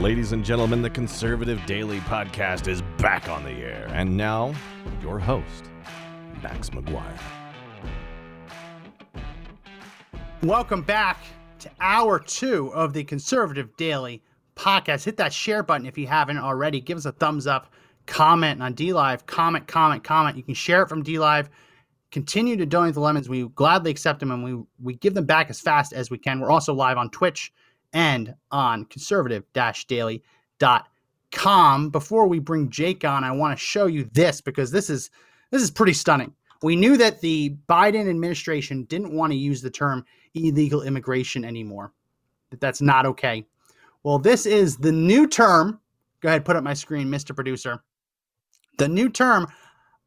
Ladies and gentlemen, the Conservative Daily Podcast is back on the air. And now, your host, Max McGuire. Welcome back to hour two of the Conservative Daily Podcast. Hit that share button if you haven't already. Give us a thumbs up. Comment on DLive. Comment, comment, comment. You can share it from DLive. Continue to donate the lemons. We gladly accept them and we, we give them back as fast as we can. We're also live on Twitch and on conservative-daily.com. Before we bring Jake on, I want to show you this because this is this is pretty stunning. We knew that the Biden administration didn't want to use the term illegal immigration anymore. That that's not okay. Well, this is the new term. Go ahead, put up my screen, Mr. Producer. The new term,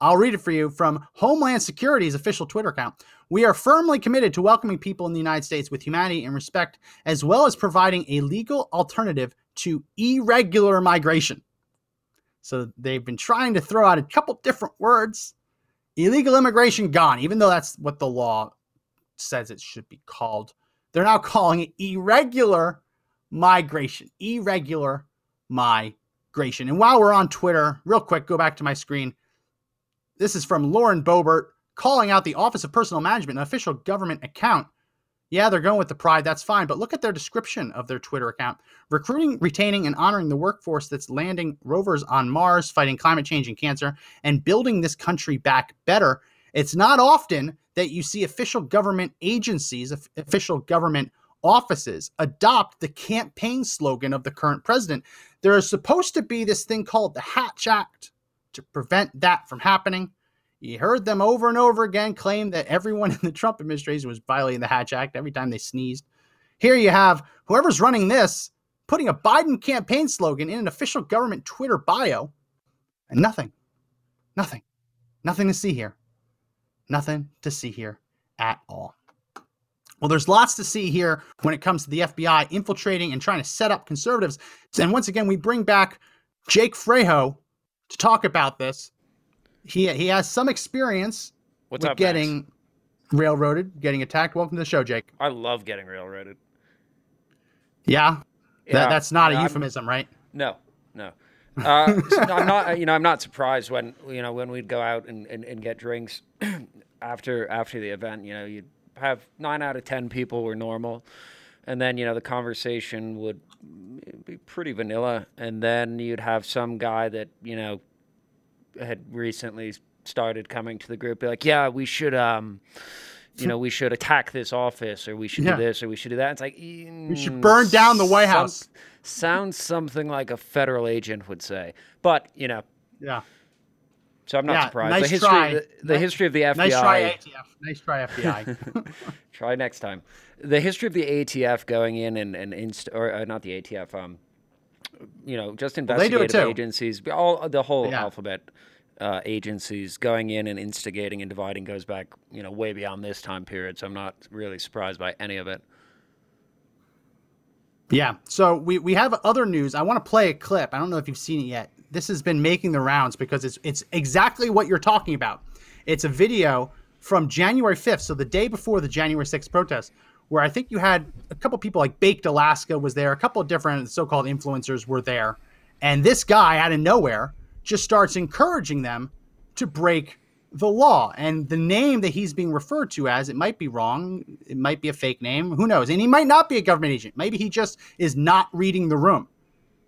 I'll read it for you from Homeland Security's official Twitter account. We are firmly committed to welcoming people in the United States with humanity and respect, as well as providing a legal alternative to irregular migration. So they've been trying to throw out a couple different words. Illegal immigration gone, even though that's what the law says it should be called. They're now calling it irregular migration. Irregular migration. And while we're on Twitter, real quick, go back to my screen. This is from Lauren Boebert calling out the Office of Personnel Management, an official government account. Yeah, they're going with the pride. That's fine. But look at their description of their Twitter account recruiting, retaining, and honoring the workforce that's landing rovers on Mars, fighting climate change and cancer, and building this country back better. It's not often that you see official government agencies, official government offices adopt the campaign slogan of the current president. There is supposed to be this thing called the Hatch Act to prevent that from happening. You heard them over and over again claim that everyone in the Trump administration was violating the Hatch Act every time they sneezed. Here you have whoever's running this putting a Biden campaign slogan in an official government Twitter bio, and nothing, nothing, nothing to see here. Nothing to see here at all. Well, there's lots to see here when it comes to the FBI infiltrating and trying to set up conservatives. And once again, we bring back Jake Frejo to talk about this he he has some experience What's with up, getting Max? railroaded, getting attacked. Welcome to the show, Jake. I love getting railroaded. Yeah, Yeah, that, that's not a I'm- euphemism, right? No, no. Uh, so I'm not. You know, I'm not surprised when you know when we'd go out and, and, and get drinks after after the event. You know, you'd have nine out of ten people were normal, and then you know the conversation would be pretty vanilla, and then you'd have some guy that you know had recently started coming to the group, be like, "Yeah, we should." um you know, we should attack this office, or we should Yeah. do this, or we should do that. It's like "Mm, We should burn down the White some- House. Sounds something like a federal agent would say, but you know, Yeah. So I'm not Yeah, surprised. nice the history, try. the, the history of the FBI. Nice try, ATF. Nice try, FBI. Try next time. The history of the ATF going in and and inst- or uh, not the ATF. Um, you know, just they do it investigative too. agencies, all the whole Yeah. alphabet. Uh, agencies going in and instigating and dividing goes back, you know, way beyond this time period. So I'm not really surprised by any of it. Yeah. So we we have other news. I want to play a clip. I don't know if you've seen it yet. This has been making the rounds because it's it's exactly what you're talking about. It's a video from January 5th, so the day before the January 6th protest, where I think you had a couple people like Baked Alaska was there, a couple of different so-called influencers were there, and this guy out of nowhere just starts encouraging them to break the law. And the name that he's being referred to as, it might be wrong, it might be a fake name, who knows? And he might not be a government agent. Maybe he just is not reading the room.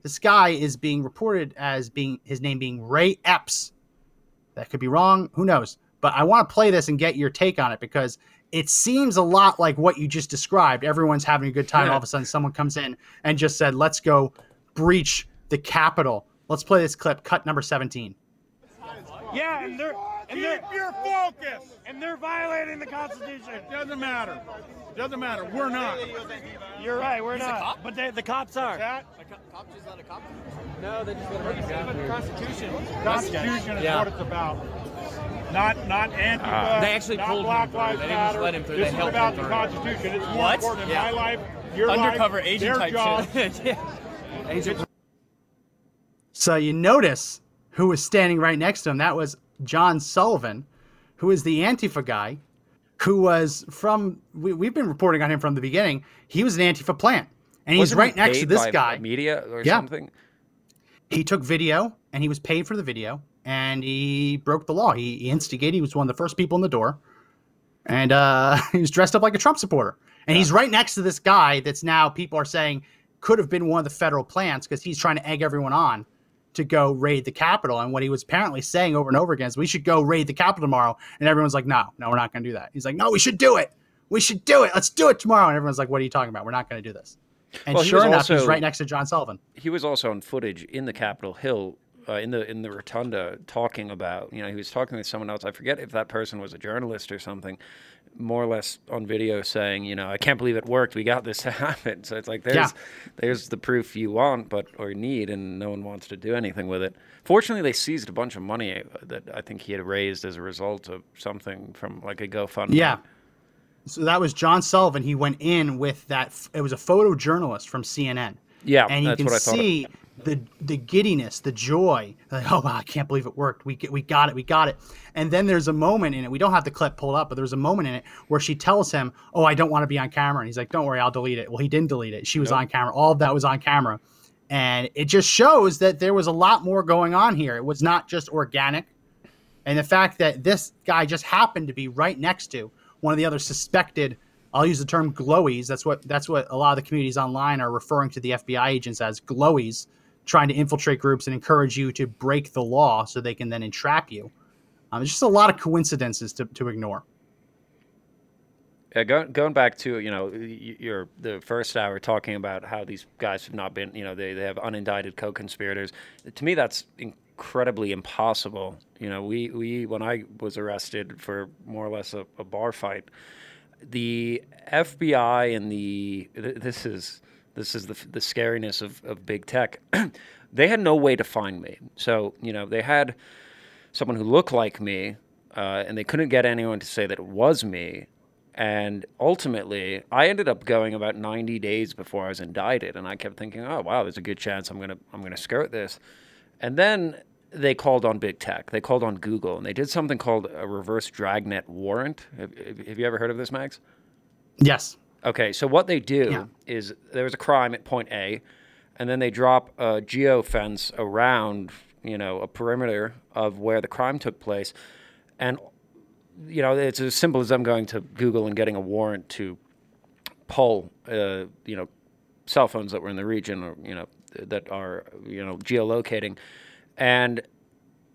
This guy is being reported as being his name being Ray Epps. That could be wrong. Who knows? But I want to play this and get your take on it because it seems a lot like what you just described. Everyone's having a good time. All of a sudden, someone comes in and just said, let's go breach the Capitol. Let's play this clip, cut number 17. Yeah, and they're and they're Keep your focus. and they're violating the Constitution. It doesn't matter. It Doesn't matter. We're not. You're right, we're not. But they, the cops are. That No, they just let him down the Constitution Constitution is Yeah. what it's about. Not not Antifa. Ah. They actually not pulled Black through. Lives They didn't just let him through. This They is helped about him the. Constitution. It's more What? important Yeah. in my life, your Undercover life, agent their type job. shit. yeah. Agent. So you notice who was standing right next to him. That was John Sullivan, who is the Antifa guy, who was from, we, we've been reporting on him from the beginning. He was an Antifa plant. and he's Wasn't he right next to this guy. media or Yeah. something. he took video and he was paid for the video and he broke the law. He, he instigated. He was one of the first people in the door, and uh, he was dressed up like a Trump supporter. And he's right next to this guy that's now people are saying could have been one of the federal plants because he's trying to egg everyone on to go raid the Capitol. And what he was apparently saying over and over again is, "We should go raid the Capitol tomorrow." And everyone's like, "No, no, we're not going to do that." He's like, "No, we should do it. We should do it. Let's do it tomorrow." And everyone's like, "What are you talking about? We're not going to do this." And Well, sure was enough, he's right next to John Sullivan. he was also on footage in the Capitol Hill, uh, in the in the rotunda, talking about. You know, he was talking with someone else. I forget if that person was a journalist or something. More or less on video, saying, you know, I can't believe it worked. We got this to happen. So it's like there's Yeah. there's the proof you want, but or need, and no one wants to do anything with it. Fortunately, they seized a bunch of money uh, that I think he had raised as a result of something from like a GoFundMe. Yeah. So that was John Sullivan. He went in with that. It was a photojournalist from CNN. Yeah, and you that's can what I thought. see the the giddiness, the joy. Like, oh wow, I can't believe it worked. We get, we got it, we got it. And then there's a moment in it. We don't have the clip pulled up, but there's a moment in it where she tells him, "Oh, I don't want to be on camera." And he's like, "Don't worry, I'll delete it." Well, he didn't delete it. She was on camera. All of that was on camera, and it just shows that there was a lot more going on here. It was not just organic. And the fact that this guy just happened to be right next to one of the other suspected, I'll use the term glowies. That's what that's what a lot of the communities online are referring to the FBI agents as glowies, trying to infiltrate groups and encourage you to break the law so they can then entrap you. Um, it's just a lot of coincidences to, to ignore. Yeah, going going back to you know your the first hour talking about how these guys have not been you know they, they have unindicted co-conspirators. To me, that's incredibly impossible. You know, we we when I was arrested for more or less a, a bar fight, the FBI and the this is this is the the scariness of, of big tech. they had no way to find me. So you know they had someone who looked like me, uh, and they couldn't get anyone to say that it was me. And ultimately, I ended up going about 90 days before I was indicted, and I kept thinking, "Oh, wow, there's a good chance I'm gonna I'm gonna skirt this." And then they called on big tech. They called on Google, and they did something called a reverse dragnet warrant. Have, have you ever heard of this, Max? Yes. Okay, so what they do Yeah. is there was a crime at point A, and then they drop a geo fence around, you know, a perimeter of where the crime took place, and you know, it's as simple as them going to Google and getting a warrant to pull, uh, you know, cell phones that were in the region or you know that are you know geolocating, and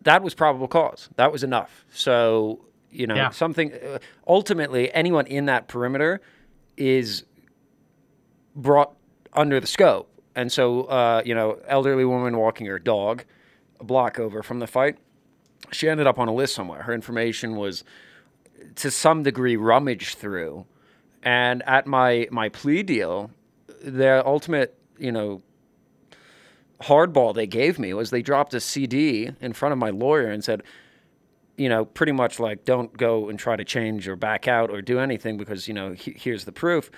that was probable cause. That was enough. So you know, Yeah. something. Uh, ultimately, anyone in that perimeter is brought under the scope. And so, uh, you know, elderly woman walking her dog a block over from the fight, she ended up on a list somewhere. Her information was to some degree rummaged through. And at my my plea deal, the ultimate, you know, hardball they gave me was they dropped a CD in front of my lawyer and said, you know, pretty much like, don't go and try to change or back out or do anything because, you know, he, here's the proof.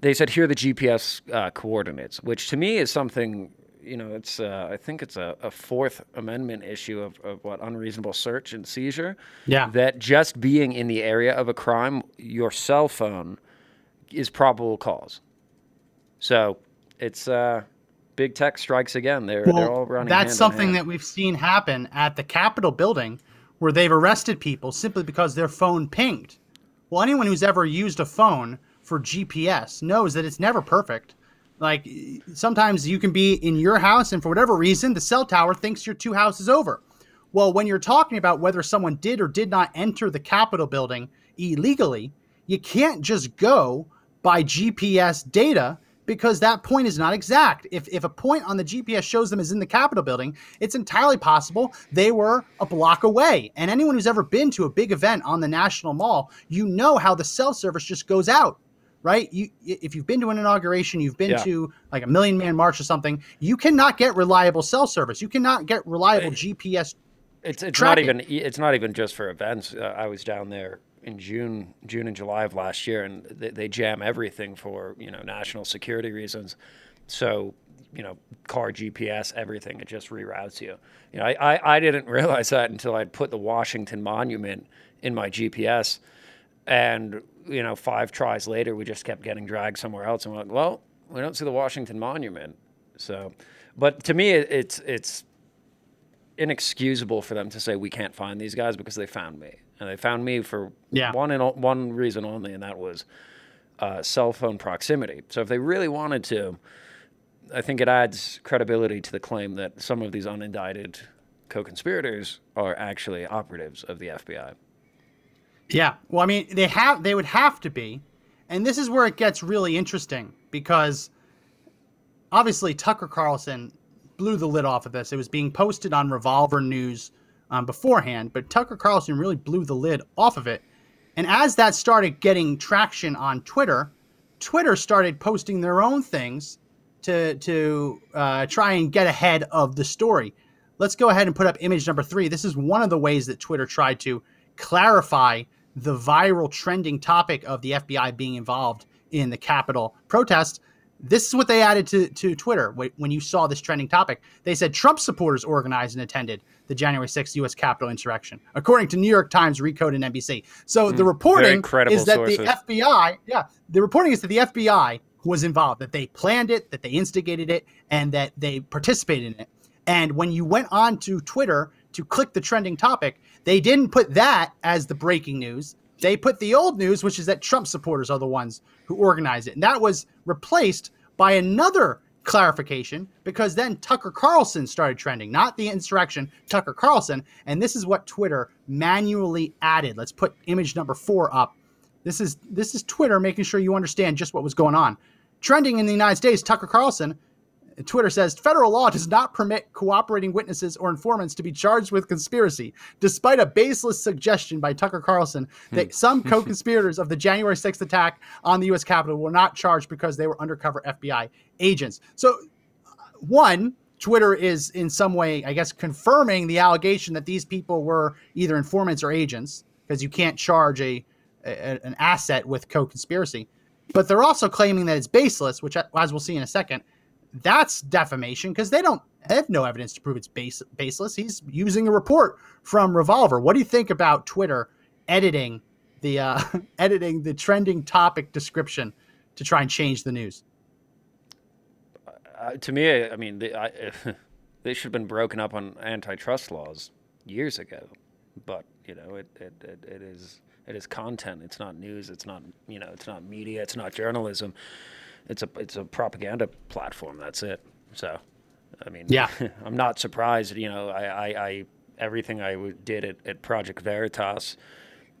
They said, here are the GPS uh, coordinates, which to me is something, you know, it's, uh, I think it's a, a Fourth Amendment issue of, of what, unreasonable search and seizure. Yeah. That just being in the area of a crime, your cell phone is probable cause. So it's, uh, big tech strikes again. They're, they're all running. that's something that we've seen happen at the Capitol building where they've arrested people simply because their phone pinged. Well, anyone who's ever used a phone for GPS knows that it's never perfect. Like sometimes you can be in your house and for whatever reason the cell tower thinks you're two houses over. Well, when you're talking about whether someone did or did not enter the Capitol building illegally, you can't just go by GPS data because that point is not exact. If, if a point on the GPS shows them is in the Capitol building, it's entirely possible they were a block away. And anyone who's ever been to a big event on the National Mall, you know how the cell service just goes out. Right? You, if you've been to an inauguration, you've been Yeah. to like a Million Man March or something, you cannot get reliable cell service. You cannot get reliable GPS It's it's tracking. not even it's not even just for events. Uh, I was down there in June, June and July of last year, and they, they jam everything for you know national security reasons. So you know, car GPS, everything. It just reroutes you. You know, I, I, I didn't realize that until I'd put the Washington Monument in my GPS, and you know, five tries later, we just kept getting dragged somewhere else. And we're like, well, we don't see the Washington Monument. So, but to me, it, it's it's inexcusable for them to say we can't find these guys because they found me, and they found me for Yeah. one and one reason only, and that was uh, cell phone proximity. So, if they really wanted to, I think it adds credibility to the claim that some of these unindicted co-conspirators are actually operatives of the FBI. Yeah. Well, I mean, they have they would have to be. And this is where it gets really interesting because obviously Tucker Carlson blew the lid off of this. It was being posted on Revolver News um, beforehand, but Tucker Carlson really blew the lid off of it. And as that started getting traction on Twitter, Twitter started posting their own things to to uh, try and get ahead of the story. Let's go ahead and put up image number three. This is one of the ways that Twitter tried to clarify the viral trending topic of the FBI being involved in the Capitol protest. This is what they added to, to Twitter when you saw this trending topic. They said Trump supporters organized and attended the January 6th U.S. Capitol insurrection, according to New York Times, Recode, and NBC. So hmm. the reporting is that sources. the FBI, yeah, the reporting is that the FBI was involved, that they planned it, that they instigated it, and that they participated in it. And when you went on to Twitter to click the trending topic, they didn't put that as the breaking news. They put the old news, which is that Trump supporters are the ones who organized it. And that was replaced by another clarification because then Tucker Carlson started trending, not the insurrection, Tucker Carlson. And this is what Twitter manually added. Let's put image number four up. This is this is Twitter making sure you understand just what was going on. Trending in the United States, Tucker Carlson Twitter says federal law does not permit cooperating witnesses or informants to be charged with conspiracy, despite a baseless suggestion by Tucker Carlson that hmm. some co conspirators of the January 6th attack on the U.S. Capitol were not charged because they were undercover FBI agents. So, uh, one, Twitter is in some way, I guess, confirming the allegation that these people were either informants or agents, because you can't charge a, a an asset with co conspiracy. But they're also claiming that it's baseless, which, as we'll see in a second, that's defamation because they don't have no evidence to prove it's base, baseless. He's using a report from Revolver. What do you think about Twitter editing the uh, editing the trending topic description to try and change the news? Uh, to me, I mean, they, I, they should have been broken up on antitrust laws years ago. But you know, it, it, it, it is it is content. It's not news. It's not you know, it's not media. It's not journalism. It's a it's a propaganda platform. That's it. So, I mean, Yeah. I'm not surprised. You know, I, I, I everything I did at, at Project Veritas.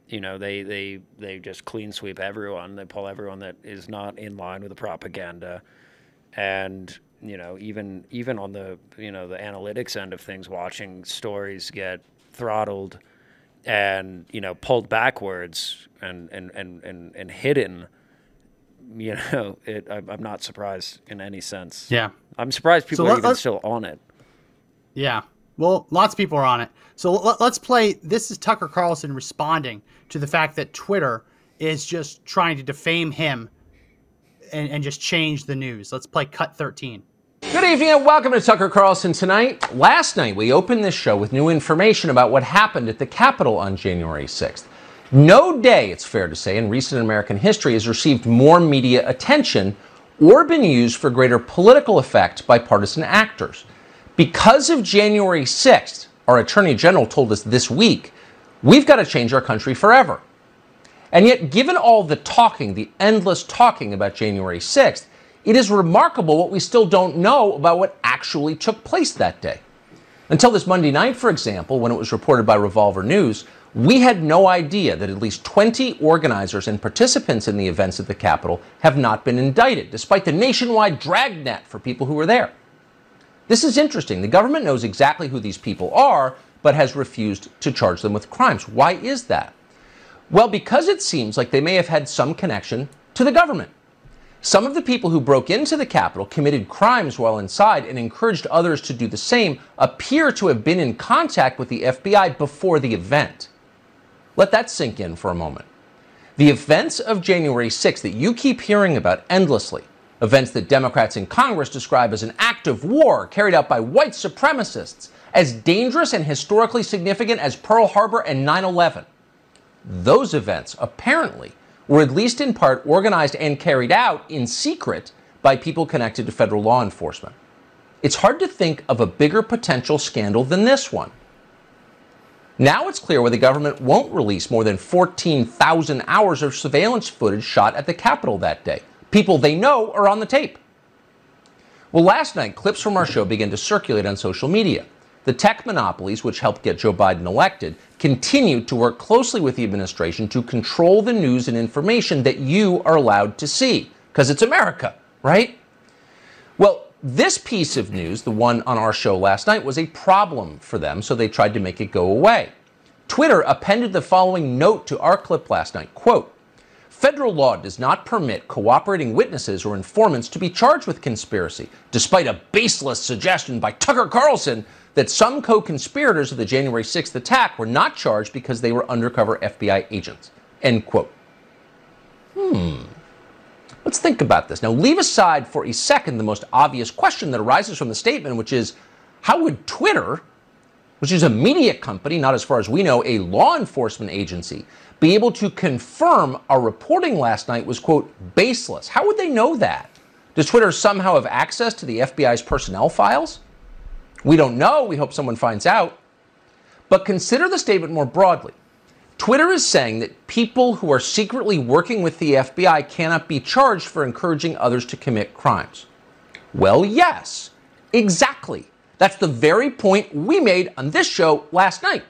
You know, they, they they just clean sweep everyone. They pull everyone that is not in line with the propaganda and you know even even on the you know the analytics end of things watching stories get throttled and you know pulled backwards and and and and, and hidden you know it I, i'm not surprised in any sense Yeah. i'm surprised people let- are even let's- still on it Yeah. Well, lots of people are on it. So let, us play. This is Tucker Carlson responding to the fact that Twitter is just trying to defame him and, and just change the news. Let's play cut 13. Good evening and welcome to Tucker Carlson Tonight. Last night we opened this show with new information about what happened at the Capitol on January 6th. No day, it's fair to say, in recent American history has received more media attention or been used for greater political effect by partisan actors. Because of January 6th, our Attorney General told us this week, we've got to change our country forever. And yet, given all the talking, the endless talking about January 6th, it is remarkable what we still don't know about what actually took place that day. Until this Monday night, for example, when it was reported by Revolver News, we had no idea that at least 20 organizers and participants in the events at the Capitol have not been indicted, despite the nationwide dragnet for people who were there. This is interesting. The government knows exactly who these people are, but has refused to charge them with crimes. Why is that? Well, because it seems like they may have had some connection to the government. Some of the people who broke into the Capitol committed crimes while inside and encouraged others to do the same appear to have been in contact with the FBI before the event. Let that sink in for a moment. The events of January 6th that you keep hearing about endlessly, events that Democrats in Congress describe as an act of war carried out by white supremacists, as dangerous and historically significant as Pearl Harbor and 9 11. Those events, apparently, were at least in part organized and carried out in secret by people connected to federal law enforcement. It's hard to think of a bigger potential scandal than this one. Now it's clear why the government won't release more than 14,000 hours of surveillance footage shot at the Capitol that day. People they know are on the tape. Well, last night, clips from our show began to circulate on social media. The tech monopolies, which helped get Joe Biden elected, continue to work closely with the administration to control the news and information that you are allowed to see, because it's America, right? Well, this piece of news, the one on our show last night, was a problem for them, so they tried to make it go away. Twitter appended the following note to our clip last night quote, Federal law does not permit cooperating witnesses or informants to be charged with conspiracy, despite a baseless suggestion by Tucker Carlson that some co conspirators of the January 6th attack were not charged because they were undercover FBI agents. End quote. Hmm. Let's think about this. Now, leave aside for a second the most obvious question that arises from the statement, which is how would Twitter, which is a media company, not as far as we know, a law enforcement agency, be able to confirm our reporting last night was, quote, baseless? How would they know that? Does Twitter somehow have access to the FBI's personnel files? We don't know. We hope someone finds out. But consider the statement more broadly. Twitter is saying that people who are secretly working with the FBI cannot be charged for encouraging others to commit crimes. Well, yes, exactly. That's the very point we made on this show last night.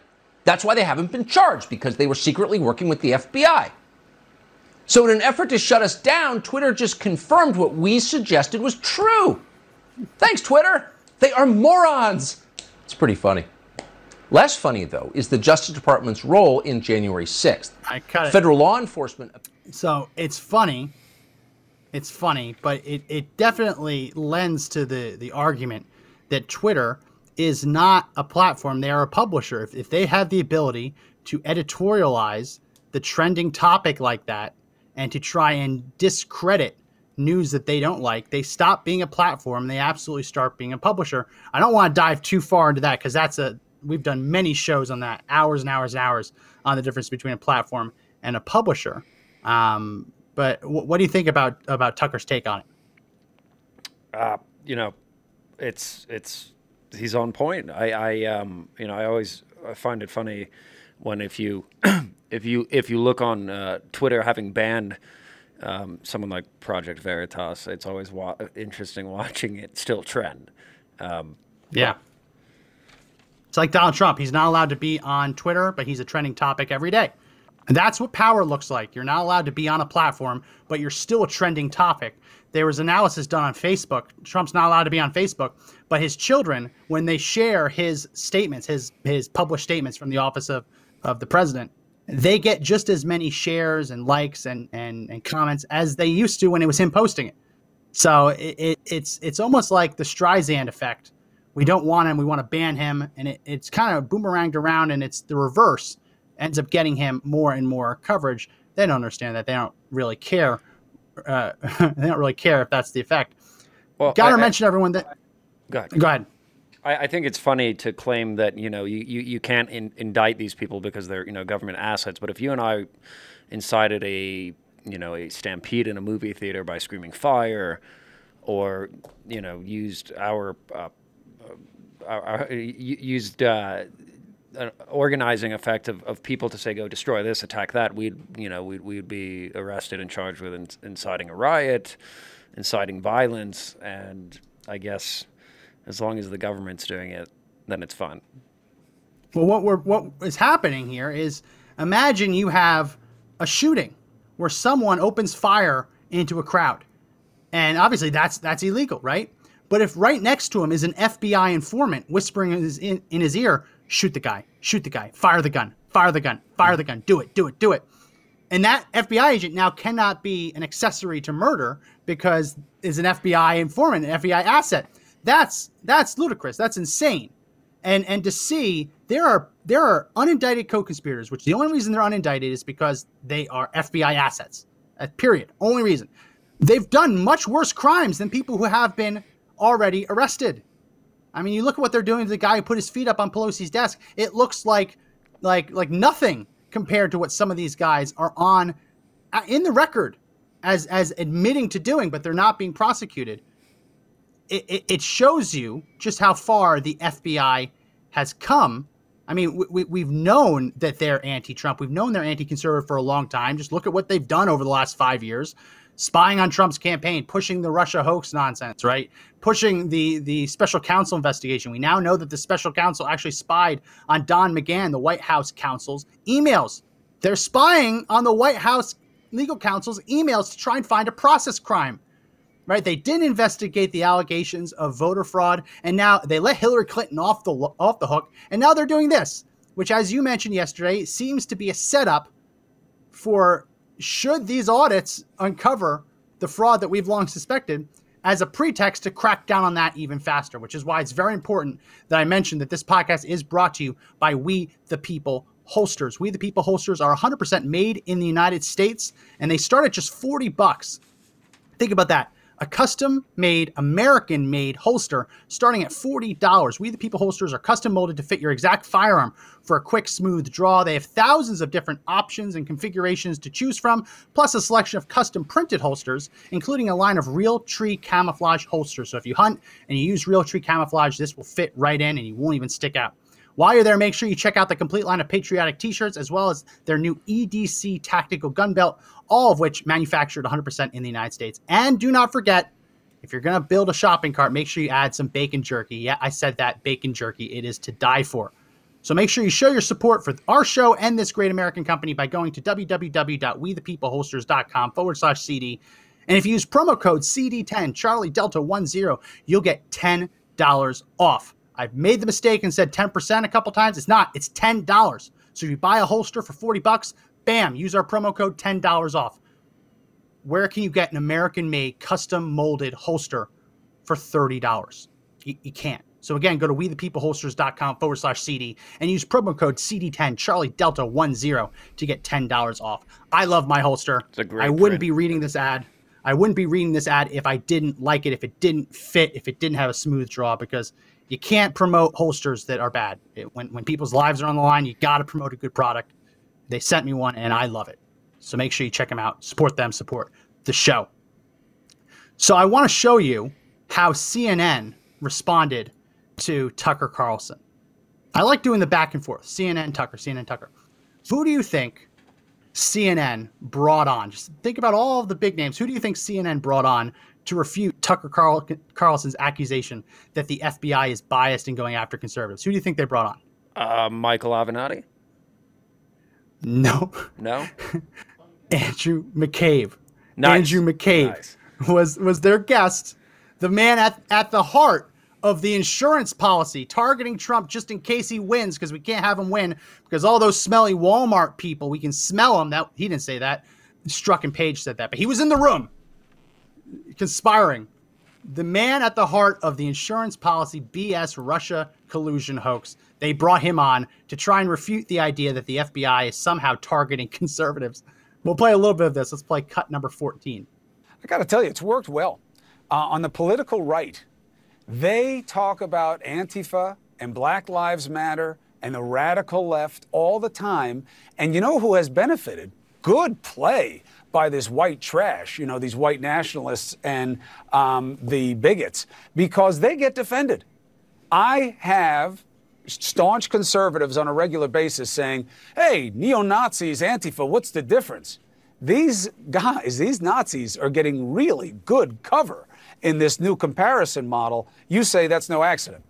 That's why they haven't been charged, because they were secretly working with the FBI. So, in an effort to shut us down, Twitter just confirmed what we suggested was true. Thanks, Twitter. They are morons. It's pretty funny. Less funny, though, is the Justice Department's role in January 6th. I cut it. Federal law enforcement. So it's funny. It's funny, but it, it definitely lends to the, the argument that Twitter is not a platform. They are a publisher. If, if they have the ability to editorialize the trending topic like that and to try and discredit news that they don't like, they stop being a platform. They absolutely start being a publisher. I don't want to dive too far into that because that's a we've done many shows on that, hours and hours and hours on the difference between a platform and a publisher. Um, but w- what do you think about about Tucker's take on it? Uh, you know, it's it's he's on point. I, I um, you know, I always I find it funny when if you if you if you look on uh, Twitter having banned um, someone like Project Veritas, it's always wa- interesting watching it still trend. Um, Yeah. It's like Donald Trump. He's not allowed to be on Twitter, but he's a trending topic every day. And that's what power looks like. You're not allowed to be on a platform, but you're still a trending topic. There was analysis done on Facebook. Trump's not allowed to be on Facebook, but his children, when they share his statements, his his published statements from the office of, of the president, they get just as many shares and likes and, and, and comments as they used to when it was him posting it. So it, it, it's it's almost like the Streisand effect. We don't want him. We want to ban him, and it, it's kind of boomeranged around, and it's the reverse. Ends up getting him more and more coverage. They don't understand that. They don't really care. Uh, they don't really care if that's the effect. well, Got to I- I- mention everyone that. go ahead. Go ahead. I, I think it's funny to claim that you know you, you, you can't in, indict these people because they're you know government assets. But if you and I incited a you know a stampede in a movie theater by screaming fire, or you know used our, uh, our, our used uh, an organizing effect of, of people to say go destroy this, attack that, we'd you know we'd, we'd be arrested and charged with in, inciting a riot, inciting violence, and I guess as long as the government's doing it, then it's fine. Well, what we're what is happening here is imagine you have a shooting where someone opens fire into a crowd, and obviously that's that's illegal, right? But if right next to him is an FBI informant whispering in his, in, in his ear, shoot the guy, shoot the guy, fire the gun, fire the gun, fire the gun, do it, do it, do it. And that FBI agent now cannot be an accessory to murder because is an FBI informant, an FBI asset. That's that's ludicrous. That's insane. And and to see there are there are unindicted co-conspirators, which the only reason they're unindicted is because they are FBI assets. Uh, period. Only reason. They've done much worse crimes than people who have been already arrested. I mean, you look at what they're doing to the guy who put his feet up on Pelosi's desk. It looks like like like nothing compared to what some of these guys are on uh, in the record as as admitting to doing, but they're not being prosecuted. It, it, it shows you just how far the FBI has come. I mean, we, we, we've known that they're anti-Trump. We've known they're anti-conservative for a long time. Just look at what they've done over the last five years spying on Trump's campaign, pushing the Russia hoax nonsense, right? Pushing the the special counsel investigation. We now know that the special counsel actually spied on Don McGahn, the White House counsel's emails. They're spying on the White House legal counsel's emails to try and find a process crime. Right? They didn't investigate the allegations of voter fraud, and now they let Hillary Clinton off the off the hook, and now they're doing this, which, as you mentioned yesterday, seems to be a setup for should these audits uncover the fraud that we've long suspected as a pretext to crack down on that even faster, which is why it's very important that I mentioned that this podcast is brought to you by We the People holsters. We the People holsters are 100% made in the United States and they start at just 40 bucks. Think about that a custom made, American made holster starting at $40. We the People holsters are custom molded to fit your exact firearm for a quick, smooth draw. They have thousands of different options and configurations to choose from, plus a selection of custom printed holsters, including a line of Realtree camouflage holsters. So if you hunt and you use Realtree camouflage, this will fit right in and you won't even stick out. While you're there, make sure you check out the complete line of patriotic t-shirts as well as their new EDC tactical gun belt, all of which manufactured 100% in the United States. And do not forget, if you're going to build a shopping cart, make sure you add some bacon jerky. Yeah, I said that, bacon jerky. It is to die for. So make sure you show your support for our show and this great American company by going to www.wethepeopleholsters.com forward slash CD. And if you use promo code CD10, Charlie Delta 10, you'll get $10 off. I've made the mistake and said 10% a couple times. It's not, it's $10. So if you buy a holster for 40 bucks, bam, use our promo code $10 off. Where can you get an American made, custom molded holster for $30? You, you can't. So again, go to wethepeopleholsters.com forward slash CD and use promo code CD10 Charlie Delta 10 to get $10 off. I love my holster. It's a great I wouldn't print. be reading this ad. I wouldn't be reading this ad if I didn't like it, if it didn't fit, if it didn't have a smooth draw, because you can't promote holsters that are bad. It, when, when people's lives are on the line, you got to promote a good product. They sent me one and I love it. So make sure you check them out. Support them, support the show. So I want to show you how CNN responded to Tucker Carlson. I like doing the back and forth CNN, Tucker, CNN, Tucker. Who do you think CNN brought on? Just think about all of the big names. Who do you think CNN brought on to refute Tucker Carl- Carlson's accusation that the FBI is biased in going after conservatives? Who do you think they brought on? Uh, Michael Avenatti? No, No? Andrew McCabe. Nice. Andrew McCabe Nice. was was their guest, the man at at the heart of the insurance policy targeting Trump just in case he wins because we can't have him win because all those smelly Walmart people we can smell them. That he didn't say that. Strzok and Page said that, but he was in the room conspiring. The man at the heart of the insurance policy BS Russia collusion hoax. They brought him on to try and refute the idea that the FBI is somehow targeting conservatives. We'll play a little bit of this. Let's play cut number 14. I got to tell you, it's worked well. Uh, on the political right, they talk about Antifa and Black Lives Matter and the radical left all the time. And you know who has benefited? Good play by this white trash, you know, these white nationalists and um, the bigots, because they get defended. I have staunch conservatives on a regular basis saying, hey, neo Nazis, Antifa, what's the difference? These guys, these Nazis, are getting really good cover in this new comparison model. You say that's no accident.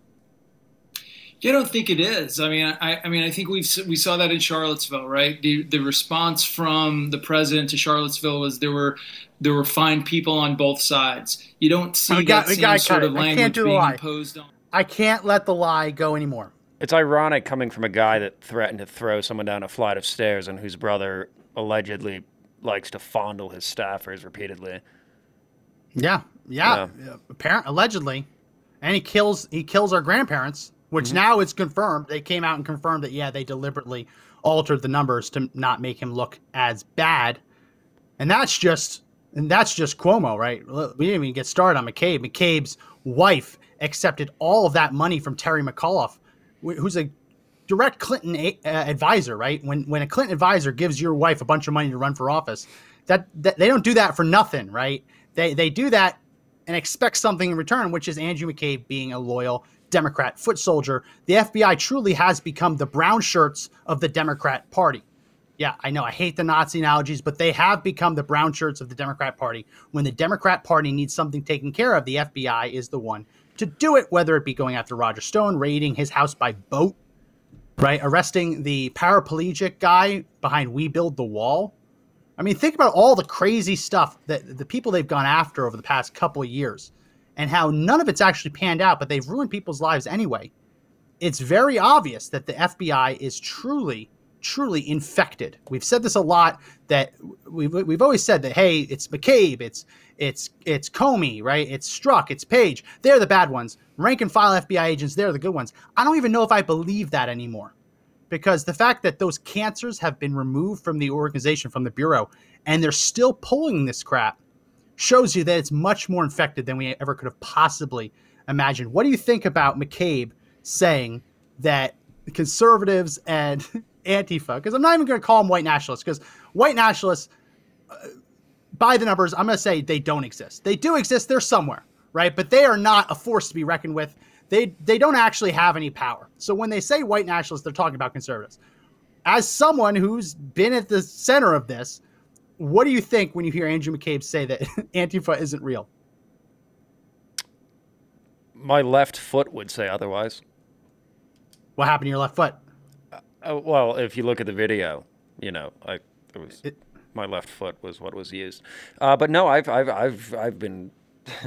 Yeah, I don't think it is. I mean, I, I mean, I think we've we saw that in Charlottesville, right? The the response from the president to Charlottesville was there were there were fine people on both sides. You don't see We got- that same sort cut of it. I can't language do being lie. imposed on. I can't let the lie go anymore. It's ironic coming from a guy that threatened to throw someone down a flight of stairs and whose brother allegedly likes to fondle his staffers repeatedly. Yeah, yeah. Apparent, allegedly, and he kills he kills our grandparents, which now it's confirmed. They came out and confirmed that yeah, they deliberately altered the numbers to not make him look as bad, and that's just and that's just Cuomo, right? We didn't even get started on McCabe. McCabe's wife accepted all of that money from Terry McAuliffe, who's a direct Clinton a- uh, advisor, right? When when a Clinton advisor gives your wife a bunch of money to run for office, that, that they don't do that for nothing, right? They they do that and expect something in return, which is Andrew McCabe being a loyal Democrat foot soldier. The FBI truly has become the brown shirts of the Democrat Party. Yeah, I know I hate the Nazi analogies, but they have become the brown shirts of the Democrat Party. When the Democrat Party needs something taken care of, the FBI is the one to do it, whether it be going after Roger Stone, raiding his house by boat, right? Arresting the paraplegic guy behind We Build the Wall. I mean, think about all the crazy stuff that the people they've gone after over the past couple of years and how none of it's actually panned out, but they've ruined people's lives anyway. It's very obvious that the FBI is truly truly infected. We've said this a lot that we've, we've always said that hey, it's McCabe, it's it's it's Comey, right? It's Strzok, it's Page. They're the bad ones. Rank and file FBI agents, they're the good ones. I don't even know if I believe that anymore. Because the fact that those cancers have been removed from the organization, from the bureau, and they're still pulling this crap shows you that it's much more infected than we ever could have possibly imagined. What do you think about McCabe saying that conservatives and Antifa, because I'm not even going to call them white nationalists, because white nationalists, uh, by the numbers, I'm going to say they don't exist. They do exist. They're somewhere, right? But they are not a force to be reckoned with. They they don't actually have any power. So when they say white nationalists, they're talking about conservatives. As someone who's been at the center of this, what do you think when you hear Andrew McCabe say that Antifa isn't real? My left foot would say otherwise. What happened to your left foot? Uh, well, if you look at the video, you know, I it was it, my left foot was what was used. Uh, but no, I've I've I've I've been.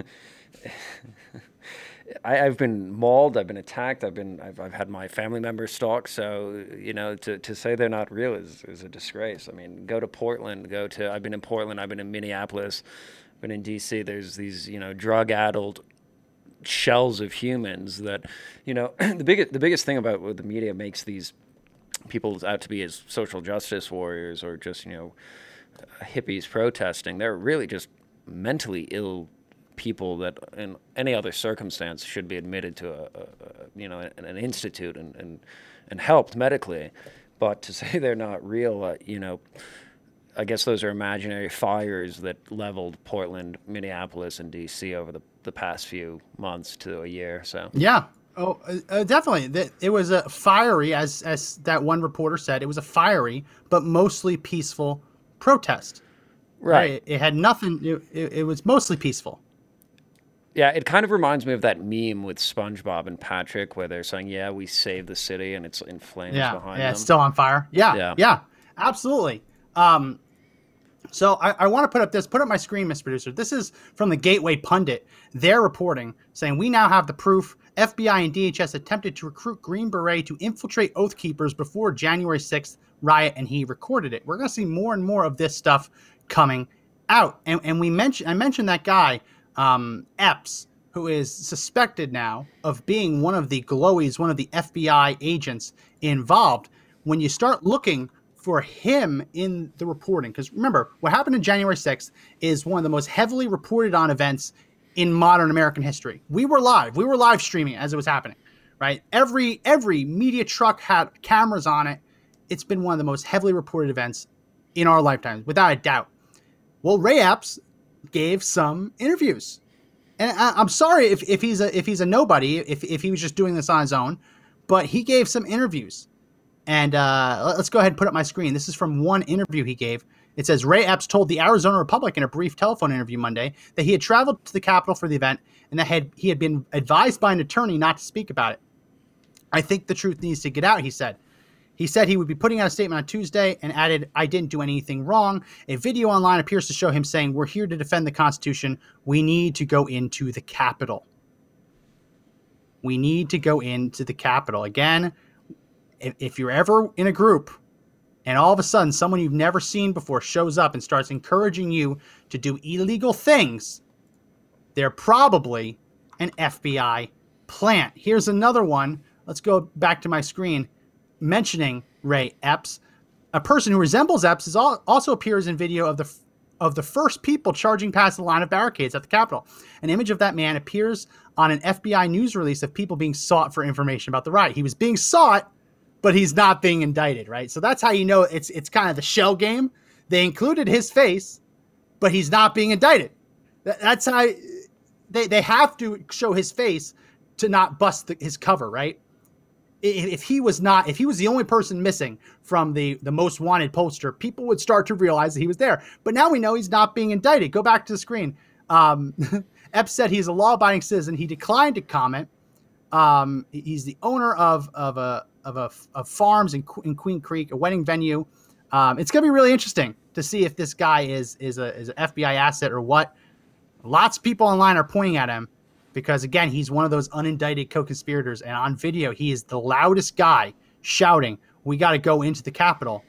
I, have been mauled. I've been attacked. I've been. I've, I've had my family members stalked. So you know, to, to say they're not real is, is a disgrace. I mean, go to Portland. Go to. I've been in Portland. I've been in Minneapolis. I've Been in D.C. There's these you know drug-addled shells of humans that, you know, the biggest the biggest thing about what the media makes these people out to be as social justice warriors or just you know hippies protesting. They're really just mentally ill people that in any other circumstance should be admitted to a, a, a you know an, an, institute and, and and helped medically. But to say they're not real, uh, you know. I guess those are imaginary fires that leveled Portland, Minneapolis, and D.C. over the, the past few months to a year. So yeah, Oh, uh, uh definitely. It was a fiery, as as that one reporter said, it was a fiery but mostly peaceful protest. Right. right? It, it, had nothing. It, it, it, was mostly peaceful. Yeah, it kind of reminds me of that meme with SpongeBob and Patrick, where they're saying, "Yeah, we saved the city," and it's in flames yeah, behind yeah, them. it's still on fire. Yeah, yeah, yeah absolutely. Um, so I, I want to put up this, put up my screen, Mr. Producer. This is from the Gateway Pundit. They're reporting saying we now have the proof. FBI and DHS attempted to recruit Green Beret to infiltrate Oath Keepers before January 6th riot, and he recorded it. We're going to see more and more of this stuff coming out. And, and we mentioned, I mentioned that guy, um, Epps, who is suspected now of being one of the glowies, one of the FBI agents involved. When you start looking for him in the reporting. Because remember, what happened in January 6th is one of the most heavily reported on events in modern American history. We were live. We were live streaming as it was happening, right? Every every media truck had cameras on it. It's been one of the most heavily reported events in our lifetimes, without a doubt. Well, Ray Epps gave some interviews. And I, am sorry if, if he's a if he's a nobody, if, if he was just doing this on his own, but he gave some interviews. And uh, let's go ahead and put up my screen. This is from one interview he gave. It says Ray Epps told the Arizona Republic in a brief telephone interview Monday that he had traveled to the Capitol for the event and that had, he had been advised by an attorney not to speak about it. I think the truth needs to get out, he said. He said he would be putting out a statement on Tuesday and added, I didn't do anything wrong. A video online appears to show him saying, We're here to defend the Constitution. We need to go into the Capitol. We need to go into the Capitol. Again, if, if you're ever in a group and all of a sudden someone you've never seen before shows up and starts encouraging you to do illegal things, they're probably an FBI plant. Here's another one. Let's go back to my screen mentioning Ray Epps. A person who resembles Epps is all, also appears in video of the of the first people charging past the line of barricades at the Capitol. An image of that man appears on an FBI news release of people being sought for information about the riot. He was being sought but he's not being indicted, right? So that's how you know it's it's kind of the shell game. They included his face but he's not being indicted. That, that's how I, they they have to show his face to not bust the, his cover, right? If, he was not, if he was the only person missing from the the most wanted poster, people would start to realize that he was there. But now we know he's not being indicted. Go back to the screen. Um, Epps said he's a law-abiding citizen. He declined to comment. Um, he's the owner of of a of a of farms in, in Queen Creek, a wedding venue. Um, it's gonna be really interesting to see if this guy is is a is an FBI asset or what. Lots of people online are pointing at him because again, he's one of those unindicted co-conspirators, and on video, he is the loudest guy shouting, "We got to go into the Capitol."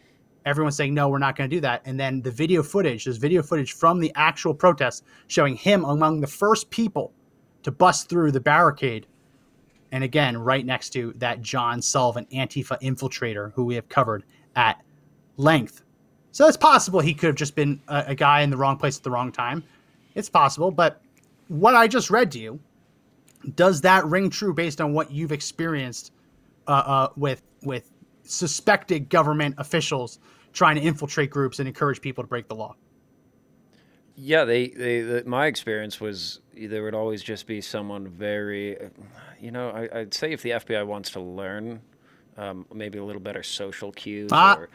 Everyone's saying, "No, we're not going to do that." And then the video footage, there's video footage from the actual protest showing him among the first people to bust through the barricade. And again, right next to that John Sullivan Antifa infiltrator who we have covered at length. So it's possible he could have just been a, a guy in the wrong place at the wrong time. It's possible, but what I just read to you, does that ring true based on what you've experienced uh, uh, with with suspected government officials trying to infiltrate groups and encourage people to break the law? Yeah, they, they, the, my experience was there would always just be someone very, you know, I, I'd say if the FBI wants to learn um, maybe a little better social cues Ah, or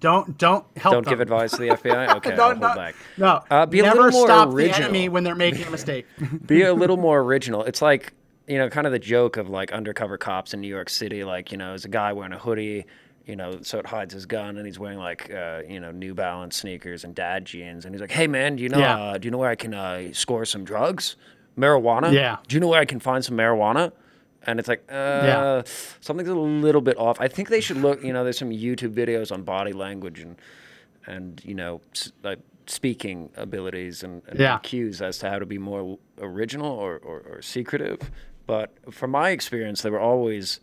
don't don't help. don't give advice to the FBI. Okay, Don't- hold back. No, Uh, be a never little more stop original. the enemy when they're making a mistake. be a little more original. It's like you know, kind of the joke of like undercover cops in New York City. Like you know, there's a guy wearing a hoodie, you know, so it hides his gun, and he's wearing like uh, you know New Balance sneakers and dad jeans, and he's like, "Hey man, do you know Yeah. uh, do you know where I can uh, score some drugs, marijuana? Yeah. Do you know where I can find some marijuana?" And it's like, uh, something's a little bit off. I think they should look. You know, there's some YouTube videos on body language and and you know, s- like speaking abilities and, and Yeah. cues as to how to be more original or, or, or secretive. But from my experience, they were always,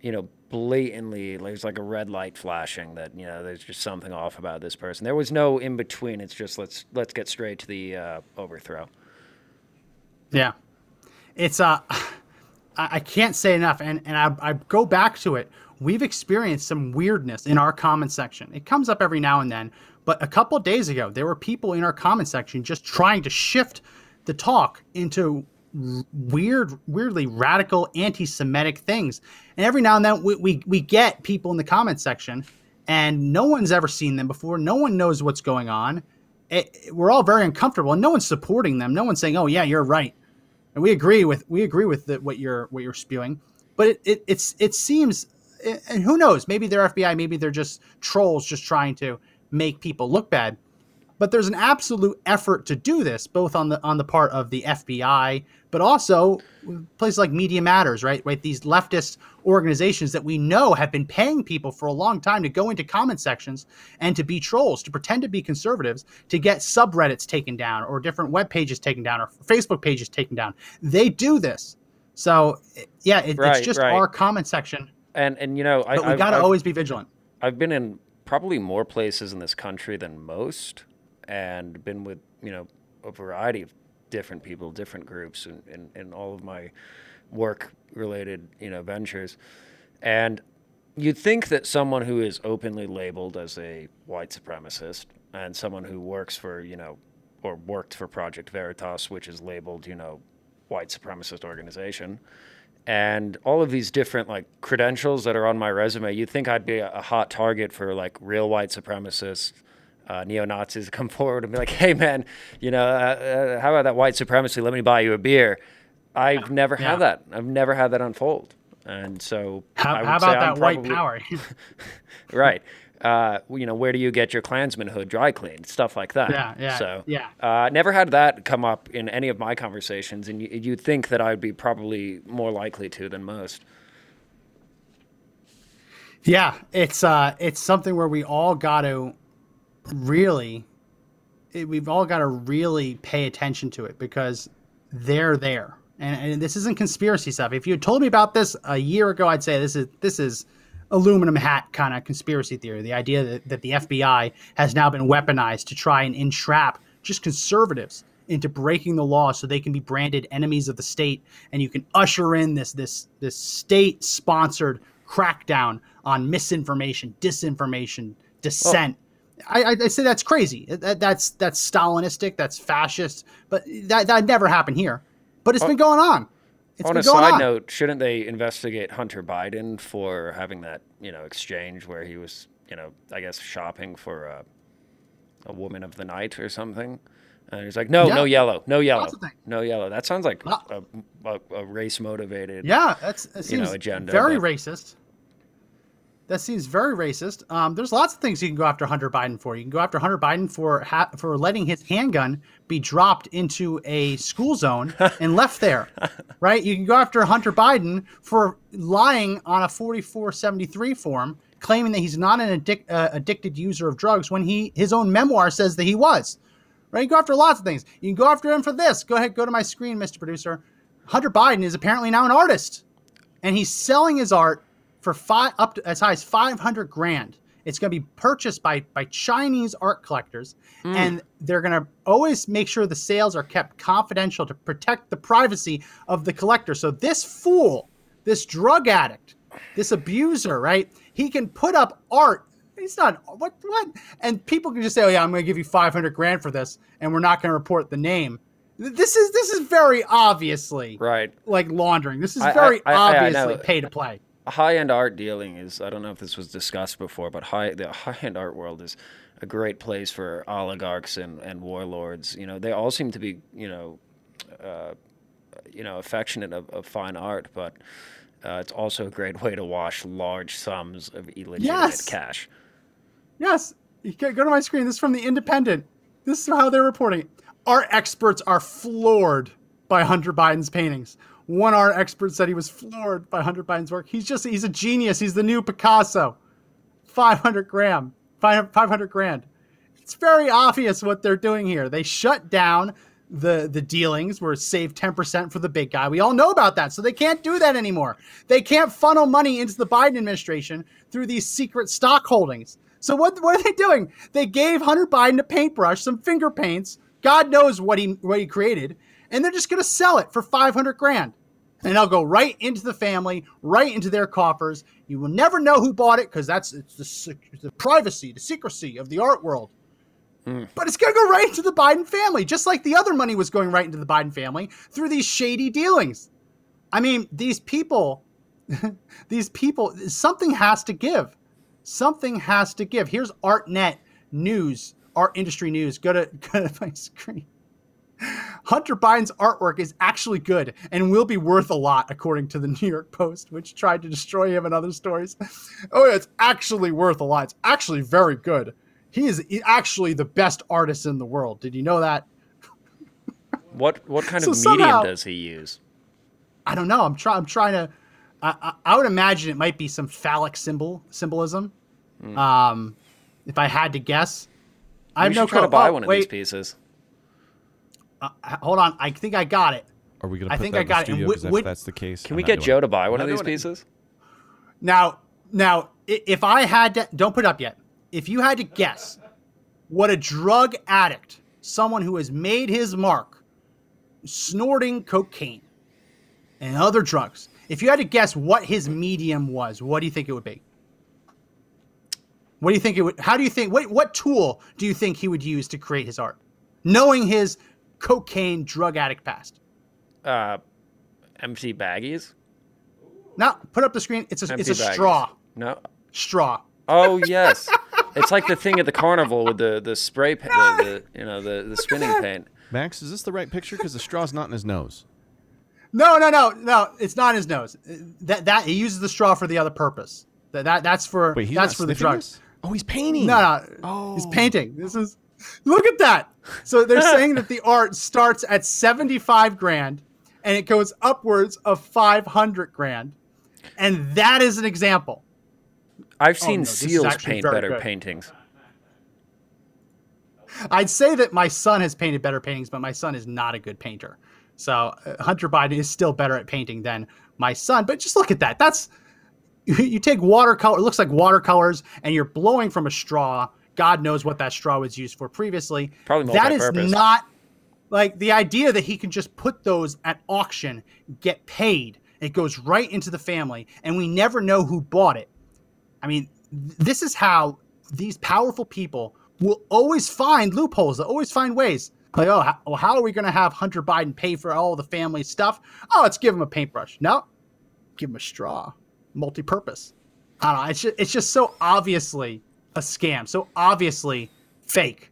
you know, blatantly there's like a red light flashing that you know there's just something off about this person. There was no in between. It's just let's let's get straight to the uh, overthrow. Yeah, it's uh, I, I can't say enough, and and I, I go back to it. We've experienced some weirdness in our comment section. It comes up every now and then, but a couple days ago, there were people in our comment section just trying to shift the talk into weird, weirdly radical anti-Semitic things. And every now and then, we we, we get people in the comment section, and no one's ever seen them before. No one knows what's going on. It, we're all very uncomfortable, and no one's supporting them. No one's saying, "Oh yeah, you're right." And we agree with we agree with the, what you're what you're spewing. But it, it it's it seems and who knows maybe they're fbi maybe they're just trolls just trying to make people look bad but there's an absolute effort to do this both on the on the part of the fbi but also places like media matters right? Right? These leftist organizations that we know have been paying people for a long time to go into comment sections and to be trolls to pretend to be conservatives to get subreddits taken down or different web pages taken down or facebook pages taken down. They do this. So yeah it, Right, it's just right. our comment section. And and you know, I, but we got to always be vigilant. I've been in probably more places in this country than most, and been with you know a variety of different people, different groups, in, in, in all of my work related you know ventures, and you'd think that someone who is openly labeled as a white supremacist and someone who works for you know or worked for Project Veritas, which is labeled you know white supremacist organization and all of these different like credentials that are on my resume, you'd think I'd be a hot target for like real white supremacists, uh, neo Nazis come forward and be like, "Hey, man, you know, uh, uh, how about that white supremacy? Let me buy you a beer." I've never Yeah. had that. I've never had that unfold, and so how, how would about that white power right? Uh, you know, where do you get your Klansman hood dry cleaned? Stuff like that. Yeah, yeah, So, yeah. Uh, never had that come up in any of my conversations, and you, you'd think that I'd be probably more likely to than most. Yeah, it's uh it's something where we all got to really it, we've all got to really pay attention to it because they're there. And, and this isn't conspiracy stuff. If you had told me about this a year ago, I'd say this is this is aluminum hat kind of conspiracy theory. The idea that, that the FBI has now been weaponized to try and entrap just conservatives into breaking the law so they can be branded enemies of the state and you can usher in this this this state sponsored crackdown on misinformation, disinformation, dissent. I, I, I say that's crazy. That, that's that's Stalinistic. That's fascist. But that that never happened here. But it's been going on. It's on a side on. note, shouldn't they investigate Hunter Biden for having that you know exchange where he was you know I guess shopping for a, a woman of the night or something? And he's like, no, Yeah. no yellow, no yellow, Lots of things. no yellow. That sounds like Lo- a, a, a race motivated. Yeah, that's that you know, agenda, very but- racist. That seems very racist. Um, there's lots of things you can go after Hunter Biden for. You can go after Hunter Biden for ha- for letting his handgun be dropped into a school zone and left there, right? You can go after Hunter Biden for lying on a 4473 form, claiming that he's not an addic- uh, addicted user of drugs when he his own memoir says that he was. Right? You can go after lots of things. You can go after him for this. Go ahead, go to my screen, Mr. Producer. Hunter Biden is apparently now an artist, and he's selling his art for five up to as high as five hundred grand. It's going to be purchased by by Chinese art collectors, mm. and they're going to always make sure the sales are kept confidential to protect the privacy of the collector. So this fool, this drug addict, this abuser, right? He can put up art. He's not what what, and people can just say, "Oh yeah, I'm going to give you five hundred grand for this," and we're not going to report the name. This is this is very obviously Right. like laundering. This is I- I- very I- I obviously pay to play. High end art dealing is I don't know if this was discussed before, but high the high end art world is a great place for oligarchs and, and warlords. You know, they all seem to be you know, uh, you know, affectionate of, of fine art, but uh, it's also a great way to wash large sums of illegitimate Yes. cash. Yes, you can go to my screen. This is from the Independent. This is how they're reporting it. Art experts are floored by Hunter Biden's paintings. One art expert said he was floored by Hunter Biden's work. He's just he's a genius. He's the new Picasso. 500 gram, 500 grand. It's very obvious what they're doing here. They shut down the the dealings where it saved 10% for the big guy. We all know about that. So they can't do that anymore. They can't funnel money into the Biden administration through these secret stock holdings. So what what are they doing? They gave Hunter Biden a paintbrush, some finger paints. God knows what he what he created, and they're just going to sell it for 500 grand. And they'll go right into the family, right into their coffers. You will never know who bought it because that's it's the, the privacy, the secrecy of the art world. Hmm. But it's going to go right into the Biden family, just like the other money was going right into the Biden family through these shady dealings. I mean, these people, these people, something has to give. Something has to give. Here's ArtNet news, art industry news. Go to, go to my screen. Hunter Biden's artwork is actually good and will be worth a lot, according to the New York Post, which tried to destroy him and other stories. Oh, yeah, it's actually worth a lot. It's actually very good. He is actually the best artist in the world. Did you know that? What what kind So of medium somehow- does he use? I don't know. I'm trying. I'm trying to. I, I, I would imagine it might be some phallic symbol symbolism. Um, if I had to guess, I I have should no try to buy Oh, one of wait, these pieces. Uh, hold on. I think I got it. Are we gonna I put think that I in got it. the And studio? would- 'Cause if that's the case, Can I'm we get Joe it. to buy one I'm of these doing it. pieces? Now, now, if I had to, don't put it up yet. If you had to guess what a drug addict, someone who has made his mark, snorting cocaine and other drugs, if you had to guess what his medium was, what do you think it would be? What do you think it would? How do you think? What what tool do you think he would use to create his art, knowing his cocaine drug addict past? Uh, empty baggies. No, put up the screen. It's a Empty it's a baggies. straw. No. Straw. Oh yes, it's like the thing at the carnival with the the spray paint, the, the you know the the spinning paint. Max, is this the right picture? Because the straw's not in his nose. No, no, no, no. It's not his nose. That that he uses the straw for the other purpose. That, that that's for Wait, he's that's for the drugs. this? Oh, he's painting. No, no. Oh. He's painting. This is look at that. So they're saying that the art starts at 75 grand and it goes upwards of 500 grand. And that is an example. I've Oh, seen no, seals paint better good. paintings. I'd say that my son has painted better paintings, but my son is not a good painter. So uh, Hunter Biden is still better at painting than my son. But just look at that. That's you take watercolor. It looks like watercolors, and you're blowing from a straw. God knows what that straw was used for previously. Probably that is not like the idea that he can just put those at auction, get paid. It goes right into the family, and we never know who bought it. I mean, this is how these powerful people will always find loopholes. They'll always find ways. Like, oh, how, well, how are we going to have Hunter Biden pay for all the family stuff? Oh, let's give him a paintbrush. No, give him a straw, multi-purpose. I don't know. It's just, it's just so obviously a scam, so obviously fake.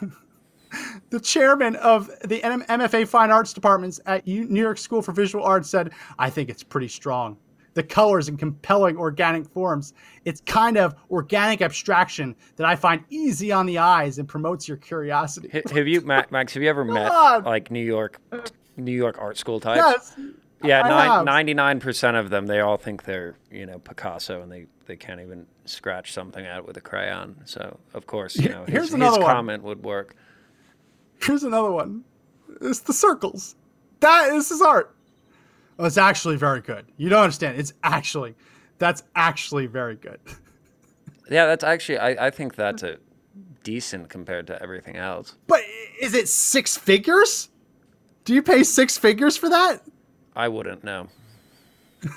the chairman of the MFA Fine Arts Departments at New York School for Visual Arts said, I think it's pretty strong. The colors and compelling organic forms. It's kind of organic abstraction that I find easy on the eyes and promotes your curiosity. Have you, Max? Have you ever met like New York, New York art school types? Yes. Yeah, I nine. 99% of them, they all think they're, you know, Picasso and they, they can't even scratch something out with a crayon. So, of course, you know, here's his, his another comment would work. Here's another one. It's the circles. That is his art. Oh, it's actually very good. You don't understand. It's actually, that's actually very good. Yeah, that's actually, I, I think that's a decent compared to everything else. But is it six figures? Do you pay six figures for that? I wouldn't know.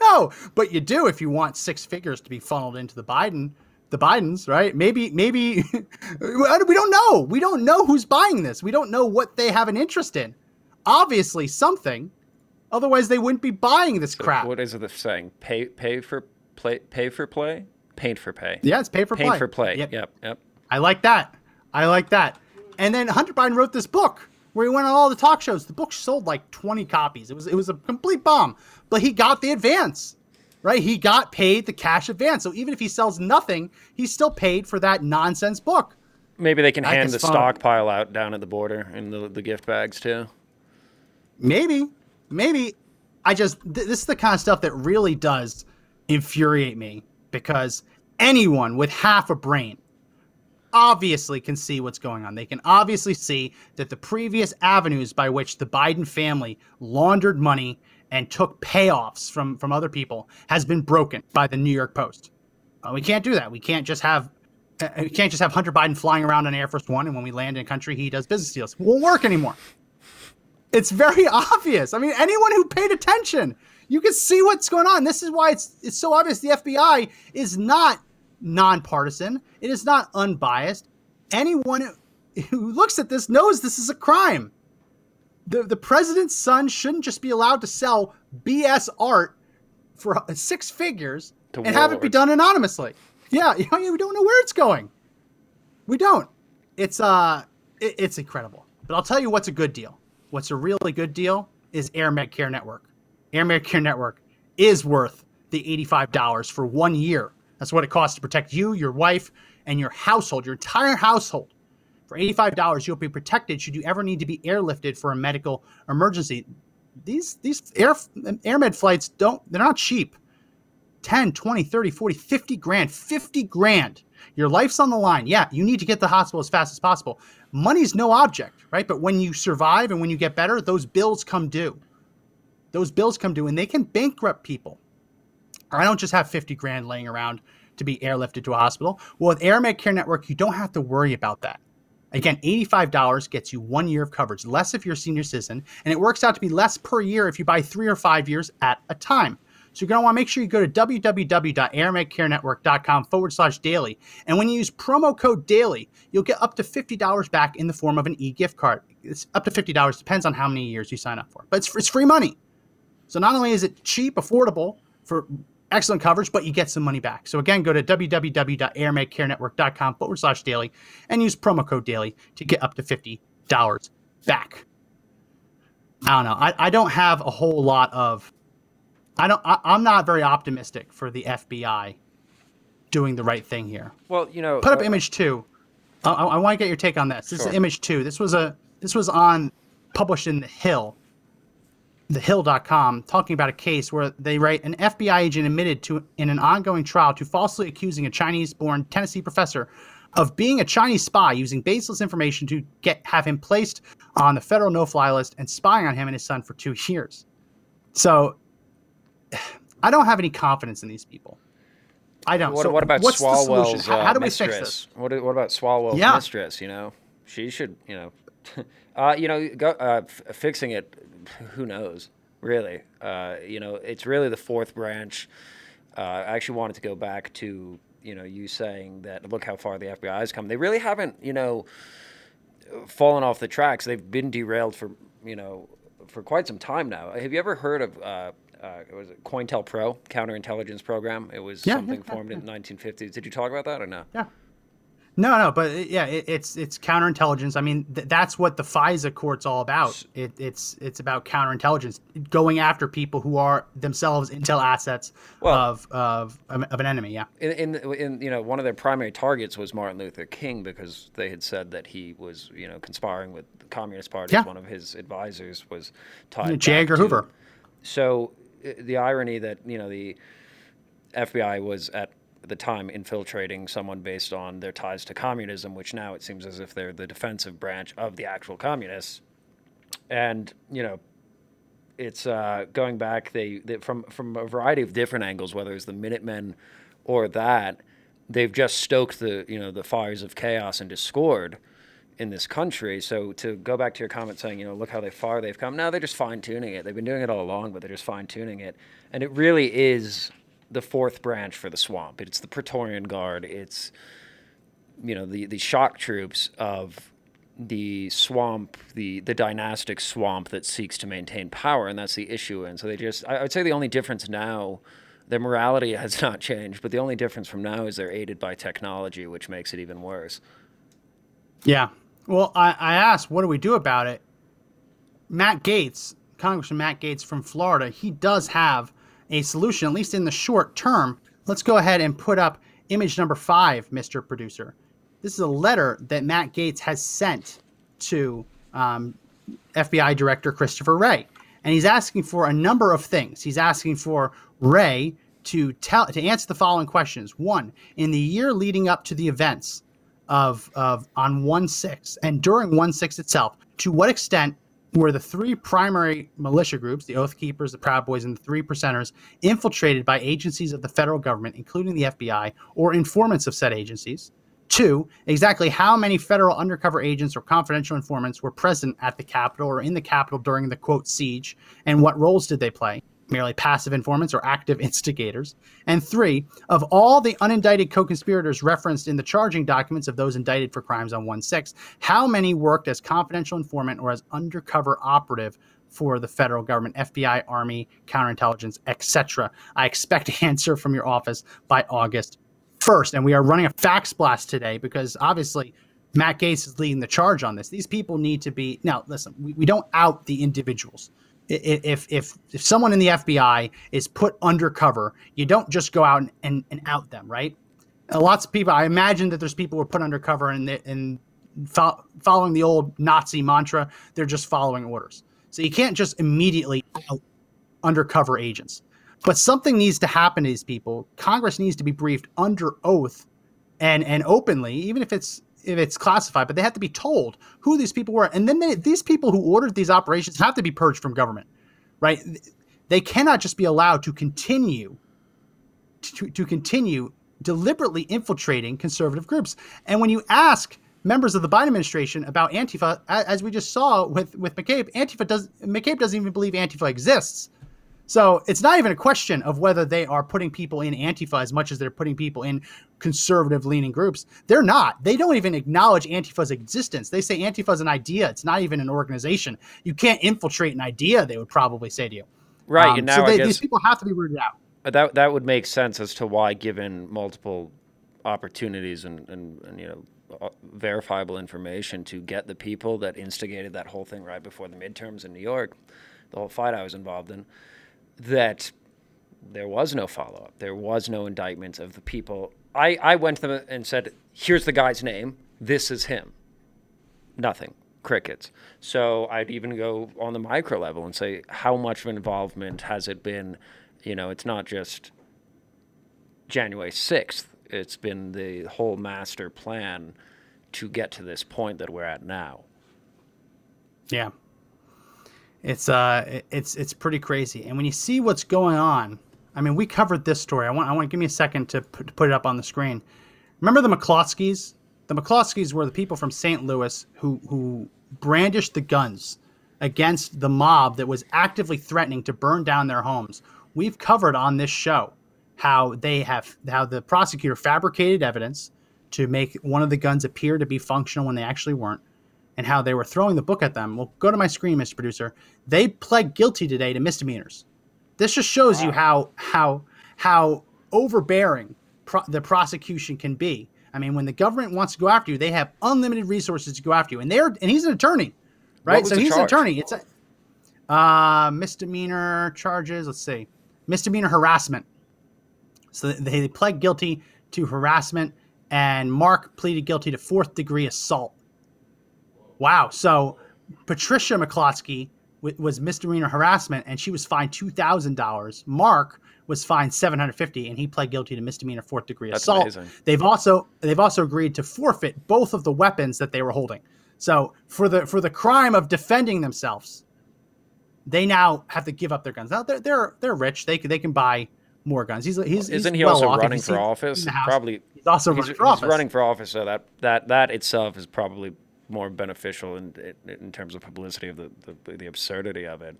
No, but you do if you want six figures to be funneled into the Biden, the Bidens, right? Maybe, maybe we don't know. We don't know who's buying this. We don't know what they have an interest in. Obviously, something. Otherwise, they wouldn't be buying this crap. What is it the saying? Pay, pay for play, pay for play, paint for pay. Yeah, it's pay for Paint play. for play. Yep. Yep, yep. I like that. I like that. And then Hunter Biden wrote this book where he went on all the talk shows. The book sold like 20 copies. It was it was a complete bomb. But he got the advance. Right? He got paid the cash advance. So even if he sells nothing, he's still paid for that nonsense book. Maybe they can That hand the fun. stockpile out down at the border in the, the gift bags too. Maybe, maybe. I just th- this is the kind of stuff that really does infuriate me because anyone with half a brain obviously can see what's going on. They can obviously see that the previous avenues by which the Biden family laundered money and took payoffs from from other people has been broken by the New York Post. Uh, we can't do that. We can't just have uh, we can't just have Hunter Biden flying around on Air Force One and when we land in a country he does business deals. It won't work anymore. It's very obvious. I mean, anyone who paid attention, you can see what's going on. This is why it's it's so obvious the FBI is not nonpartisan. It is not unbiased. Anyone who looks at this knows this is a crime. The the president's son shouldn't just be allowed to sell BS art for six figures To and have it be done anonymously. Yeah, you know, don't know where it's going. We don't. It's uh, it, it's incredible. But I'll tell you what's a good deal. What's a really good deal is AirMedCare Network. AirMedCare Network is worth the eighty-five dollars for one year. That's what it costs to protect you, your wife, and your household, your entire household. For eighty-five dollars, you'll be protected should you ever need to be airlifted for a medical emergency. These these air airmed flights don't they're not cheap. 10, 20, 30, 40, 50 grand, 50 grand. Your life's on the line. Yeah, you need to get to the hospital as fast as possible. Money's no object, right? But when you survive and when you get better, those bills come due. Those bills come due and they can bankrupt people. I don't just have 50 grand laying around to be airlifted to a hospital. Well, with AirMedCare Network, you don't have to worry about that. Again, $85 gets you one year of coverage, less if you're a senior citizen, and it works out to be less per year if you buy three or five years at a time. So you're going to want to make sure you go to www.airmedcarenetwork.com forward slash daily. And when you use promo code daily, you'll get up to $50 back in the form of an e gift card. It's up to $50, depends on how many years you sign up for. But it's, it's free money. So not only is it cheap, affordable for excellent coverage, but you get some money back. So again, go to www.airmedcarenetwork.com forward slash daily and use promo code daily to get up to $50 back. I don't know. I, I don't have a whole lot of, I don't, I, I'm not very optimistic for the FBI doing the right thing here. Well, you know, Put up uh, image two. I, I, want to get your take on this. This Sure. is image two. This was a, this was on, published in The Hill thehill.com talking about a case where they write an FBI agent admitted to in an ongoing trial to falsely accusing a Chinese-born Tennessee professor of being a Chinese spy using baseless information to get have him placed on the federal no-fly list and spying on him and his son for 2 years. So I don't have any confidence in these people. I don't. What, so what about what's? Swalwell's How, uh, how do we mistress? fix this? What, what about Swalwell's Yeah. mistress? You know, she should. You know, uh, you know, go, uh, f- fixing it. Who knows? Really, uh, you know, it's really the fourth branch. Uh, I actually wanted to go back to you know you saying that look how far the FBI has come. They really haven't you know fallen off the tracks. They've been derailed for you know for quite some time now. Have you ever heard of? Uh, uh, was it COINTELPRO, counterintelligence program? It was Yeah, something yeah, yeah, formed in the 1950s. Did you talk about that or no? Yeah. No, no, but yeah, it, it's it's counterintelligence. I mean, th- that's what the FISA court's all about. It, it's it's about counterintelligence, going after people who are themselves intel assets Well- of, of of an enemy. Yeah. In, in, in you know one of their primary targets was Martin Luther King because they had said that he was you know conspiring with the Communist Party. Yeah. One of his advisors was tied. J. Edgar Hoover. So uh, the irony that you know the FBI was at the time infiltrating someone based on their ties to communism, which now it seems as if they're the defensive branch of the actual communists, and you know it's uh, going back they, they from from a variety of different angles, whether it's the Minutemen or that they've just stoked the you know the fires of chaos and discord in this country. So to go back to your comment saying you know look how they far they've come. Now they're just fine tuning it. They've been doing it all along, but they're just fine tuning it, and it really is the fourth branch for the swamp. It's the Praetorian Guard. It's you know the the shock troops of the swamp, the the dynastic swamp that seeks to maintain power, and that's the issue. And so they just, I I would say, the only difference now, their morality has not changed, but the only difference from now is they're aided by technology, which makes it even worse. Yeah. Well, I, I asked, what do we do about it? Matt Gaetz, Congressman Matt Gaetz from Florida, he does have a solution, at least in the short term. Let's go ahead and put up image number five, Mr. Producer. This is a letter that Matt Gaetz has sent to um, FBI Director Christopher Wray, and he's asking for a number of things. He's asking for Wray to tell to answer the following questions. One, in the year leading up to the events of of on one six and during one six itself, to what extent were the three primary militia groups, the Oath Keepers, the Proud Boys, and the Three Percenters, infiltrated by agencies of the federal government, including the FBI, or informants of said agencies? Two, exactly how many federal undercover agents or confidential informants were present at the Capitol or in the Capitol during the quote siege, and what roles did they play? Merely passive informants or active instigators? And three, of all the unindicted co conspirators referenced in the charging documents of those indicted for crimes on 1 6, how many worked as confidential informant or as undercover operative for the federal government, FBI, Army, counterintelligence, etc.? I expect an answer from your office by August first. And we are running a fax blast today because obviously Matt Gaetz is leading the charge on this. These people need to be now. Listen, we, we don't out the individuals. If if if someone in the FBI is put undercover, you don't just go out and, and, and out them, right? Uh, lots of people. I imagine that there's people who are put undercover and they, and fo- following the old Nazi mantra, they're just following orders. So you can't just immediately undercover agents. But something needs to happen to these people. Congress needs to be briefed under oath and and openly, even if it's if it's classified, but they have to be told who these people were. And then they, these people who ordered these operations have to be purged from government, right? They cannot just be allowed to continue to, to continue deliberately infiltrating conservative groups. And when you ask members of the Biden administration about Antifa, as we just saw with with McCabe, Antifa does McCabe doesn't even believe Antifa exists. So it's not even a question of whether they are putting people in Antifa as much as they're putting people in conservative leaning groups. They're not. They don't even acknowledge Antifa's existence. They say Antifa is an idea. It's not even an organization. You can't infiltrate an idea, they would probably say to you. Right, Um, and so now I they, guess these people have to be rooted out. That that would make sense as to why, given multiple opportunities and, and, and you know uh, verifiable information to get the people that instigated that whole thing right before the midterms in New York, the whole fight I was involved in, that there was no follow up. There was no indictment of the people. I, I went to them and said, "Here's the guy's name. This is him." Nothing. Crickets. So I'd even go on the micro level and say, how much of involvement has it been? You know, it's not just January 6th, it's been the whole master plan to get to this point that we're at now. Yeah. It's uh it's it's pretty crazy. And when you see what's going on, I mean, we covered this story. I want I want to give me a second to put, to put it up on the screen. Remember the McCloskeys? The McCloskeys were the people from St. Louis who who brandished the guns against the mob that was actively threatening to burn down their homes. We've covered on this show how they have how the prosecutor fabricated evidence to make one of the guns appear to be functional when they actually weren't, and how they were throwing the book at them. Well, go to my screen, Mr. Producer. They pled guilty today to misdemeanors. This just shows you how how how overbearing pro- the prosecution can be. I mean, when the government wants to go after you, they have unlimited resources to go after you, and they're and he's an attorney, right? So he's an attorney. It's a uh, misdemeanor charges. Let's see, misdemeanor harassment. So they, they pled guilty to harassment, and Mark pleaded guilty to fourth degree assault. Wow. So Patricia McCloskey w- was misdemeanor harassment, and she was fined two thousand dollars. Mark was fined seven hundred fifty, and he pled guilty to misdemeanor fourth degree That's assault. amazing. They've also they've also agreed to forfeit both of the weapons that they were holding. So for the for the crime of defending themselves, they now have to give up their guns. Now they're they're, they're rich. They can they can buy more guns. He's he's Isn't he's he well also off. Running for office? in the house, Probably. He's also he's, running for he's office. running for office, so that that that itself is probably more beneficial in in, terms of publicity of the, the the absurdity of it.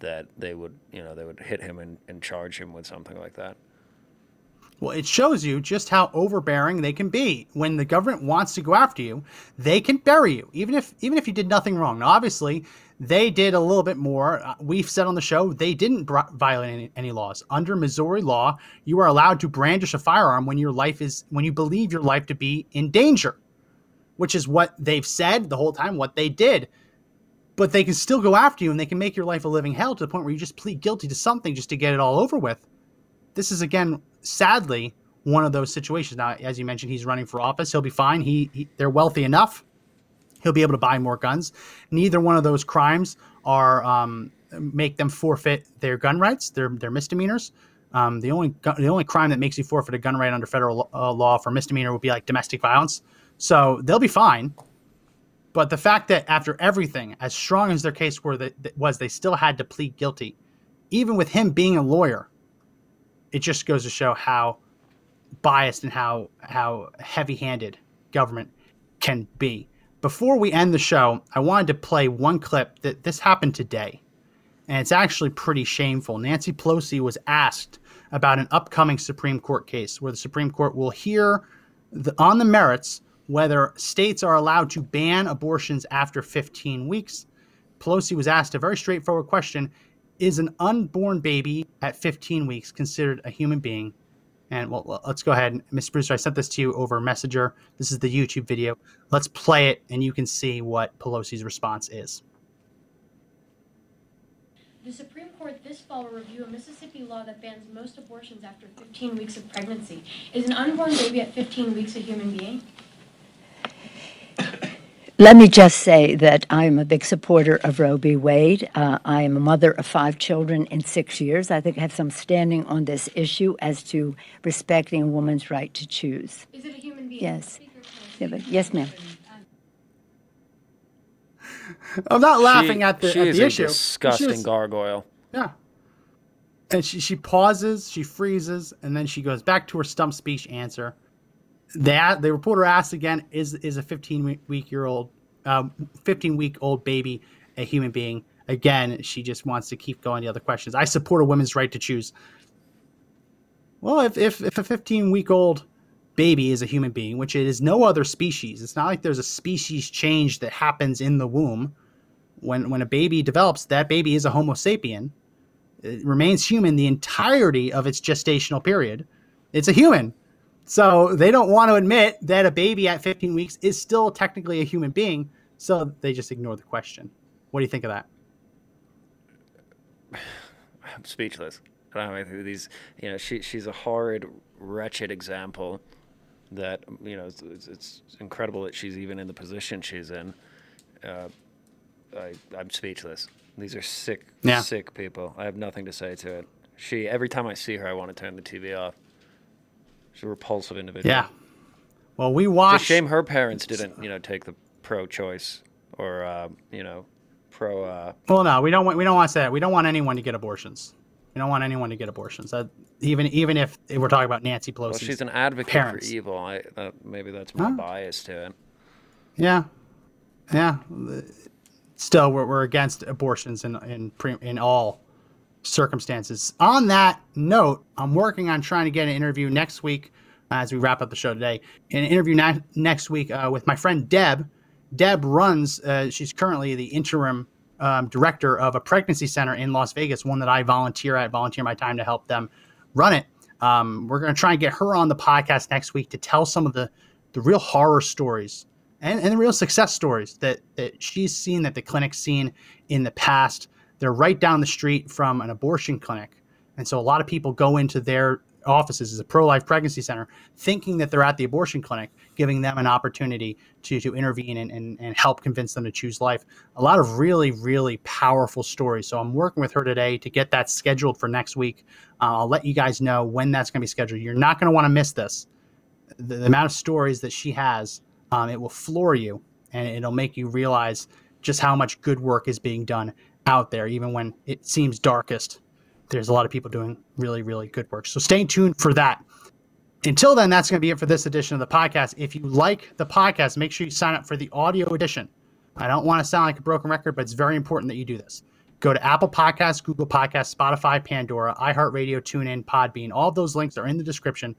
That they would, you know, they would hit him and, and charge him with something like that. Well, it shows you just how overbearing they can be. When the government wants to go after you, they can bury you, even if even if you did nothing wrong. Now, obviously, they did a little bit more. Uh, We've said on the show they didn't violate any, any laws. Under Missouri law, you are allowed to brandish a firearm when your life is when you believe your life to be in danger, which is what they've said the whole time. What they did. But they can still go after you and they can make your life a living hell to the point where you just plead guilty to something just to get it all over with. This is again sadly one of those situations. Now as you mentioned he's running for office. He'll be fine. He, he they're wealthy enough. He'll be able to buy more guns. Neither one of those crimes are um, make them forfeit their gun rights they're, misdemeanors. Um, the only the only crime that makes you forfeit a gun right under federal uh, law for misdemeanor would be like domestic violence so they'll be fine but the fact that after everything as strong as their case were that, that was they still had to plead guilty even with him being a lawyer it just goes to show how biased and how how heavy-handed government can be. Before we end the show, I wanted to play one clip that this happened today. And it's actually pretty shameful. Nancy Pelosi was asked about an upcoming Supreme Court case where the Supreme Court will hear the, on the merits whether states are allowed to ban abortions after 15 weeks. Pelosi was asked a very straightforward question Is an unborn baby at 15 weeks considered a human being? And well, let's go ahead. Mr. Brewster, I sent this to you over Messenger. This is the YouTube video. Let's play it and you can see what Pelosi's response is. The Supreme Court this fall will review a Mississippi law that bans most abortions after 15 weeks of pregnancy. Is an unborn baby at 15 weeks a human being? Let me just say that I'm a big supporter of Roe v. Wade. Uh, I am a mother of five children in six years. I think I have some standing on this issue as to respecting a woman's right to choose. Is it a human being? Yes. Yeah, but- yes, ma'am. I'm not laughing She- at the, she at is the a issue. She disgusting was- gargoyle. Yeah. And she, she pauses, she freezes, and then she goes back to her stump speech answer. The, the reporter asks again, is is a 15 week- week year old, um, 15 week old baby a human being? Again, she just wants to keep going to other questions. I support a woman's right to choose. Well, if, if, if a 15 week old baby is a human being, which it is no other species, it's not like there's a species change that happens in the womb. When, when a baby develops, that baby is a Homo sapien. It remains human the entirety of its gestational period. It's a human. So they don't want to admit that a baby at 15 weeks is still technically a human being. So they just ignore the question. What do you think of that? I'm speechless. I know these, you know, she she's a horrid, wretched example. That you know, it's, it's, it's incredible that she's even in the position she's in. Uh, I I'm speechless. These are sick, Yeah. sick people. I have nothing to say to it. She every time I see her, I want to turn the TV off. She's a repulsive individual. Yeah. Well, we It's a shame her parents didn't, you know, take the pro-choice or, uh, you know, pro. Uh, Well, no, we don't want. We don't want to say that. We don't want anyone to get abortions. We don't want anyone to get abortions. That, even even if we're talking about Nancy Pelosi. well, she's an advocate parents. for evil. I uh, maybe that's my Huh? bias to it. Yeah, yeah. Still, we're, we're against abortions in in pre, in all circumstances. On that note, I'm working on trying to get an interview next week uh, as we wrap up the show today. An interview na- next week uh, with my friend Deb. Deb runs, uh, she's currently the interim um, director of a pregnancy center in Las Vegas, one that I volunteer at, volunteer my time to help them run it. Um, we're going to try and get her on the podcast next week to tell some of the, the real horror stories and, and the real success stories that, that she's seen, that the clinic's seen in the past. They're right down the street from an abortion clinic. And so a lot of people go into their offices as a pro-life pregnancy center thinking that they're at the abortion clinic giving them an opportunity to, to intervene and, and, and help convince them to choose life. A lot of really really powerful stories. So i'm working with her today to get that scheduled for next week. Uh, i'll let you guys know when that's going to be scheduled. You're not going to want to miss this. The, the, amount of stories that she has um, it will floor you and it'll make you realize just how much good work is being done out there even when it seems darkest there's a lot of people doing really, really good work. So stay tuned for that. Until then, that's going to be it for this edition of the podcast. If you like the podcast, make sure you sign up for the audio edition. I don't want to sound like a broken record, but it's very important that you do this. Go to Apple Podcasts, Google Podcasts, Spotify, Pandora, iHeartRadio, TuneIn, Podbean. All those links are in the description.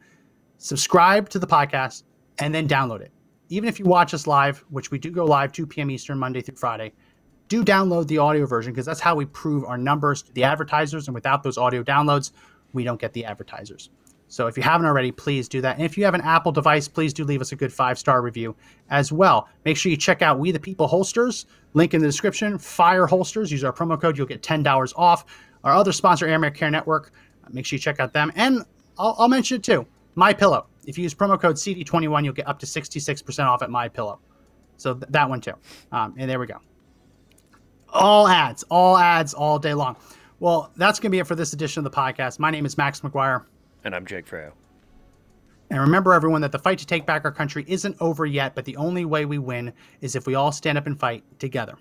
Subscribe to the podcast and then download it. Even if you watch us live, which we do go live 2 p.m. Eastern, Monday through Friday, do download the audio version because that's how we prove our numbers to the advertisers. And without those audio downloads, we don't get the advertisers. So if you haven't already, please do that. And if you have an Apple device, please do leave us a good five star review as well. Make sure you check out We the People holsters. Link in the description. Fire holsters. Use our promo code. You'll get $10 off. Our other sponsor, Air Care Network. Make sure you check out them. And I'll, I'll mention it too. My Pillow. If you use promo code CD21, you'll get up to 66% off at My Pillow. So th- that one too. Um, and there we go all ads, all ads all day long. Well, that's going to be it for this edition of the podcast. My name is Max McGuire. And I'm Jake Freyo. And remember, everyone, that the fight to take back our country isn't over yet, but the only way we win is if we all stand up and fight together.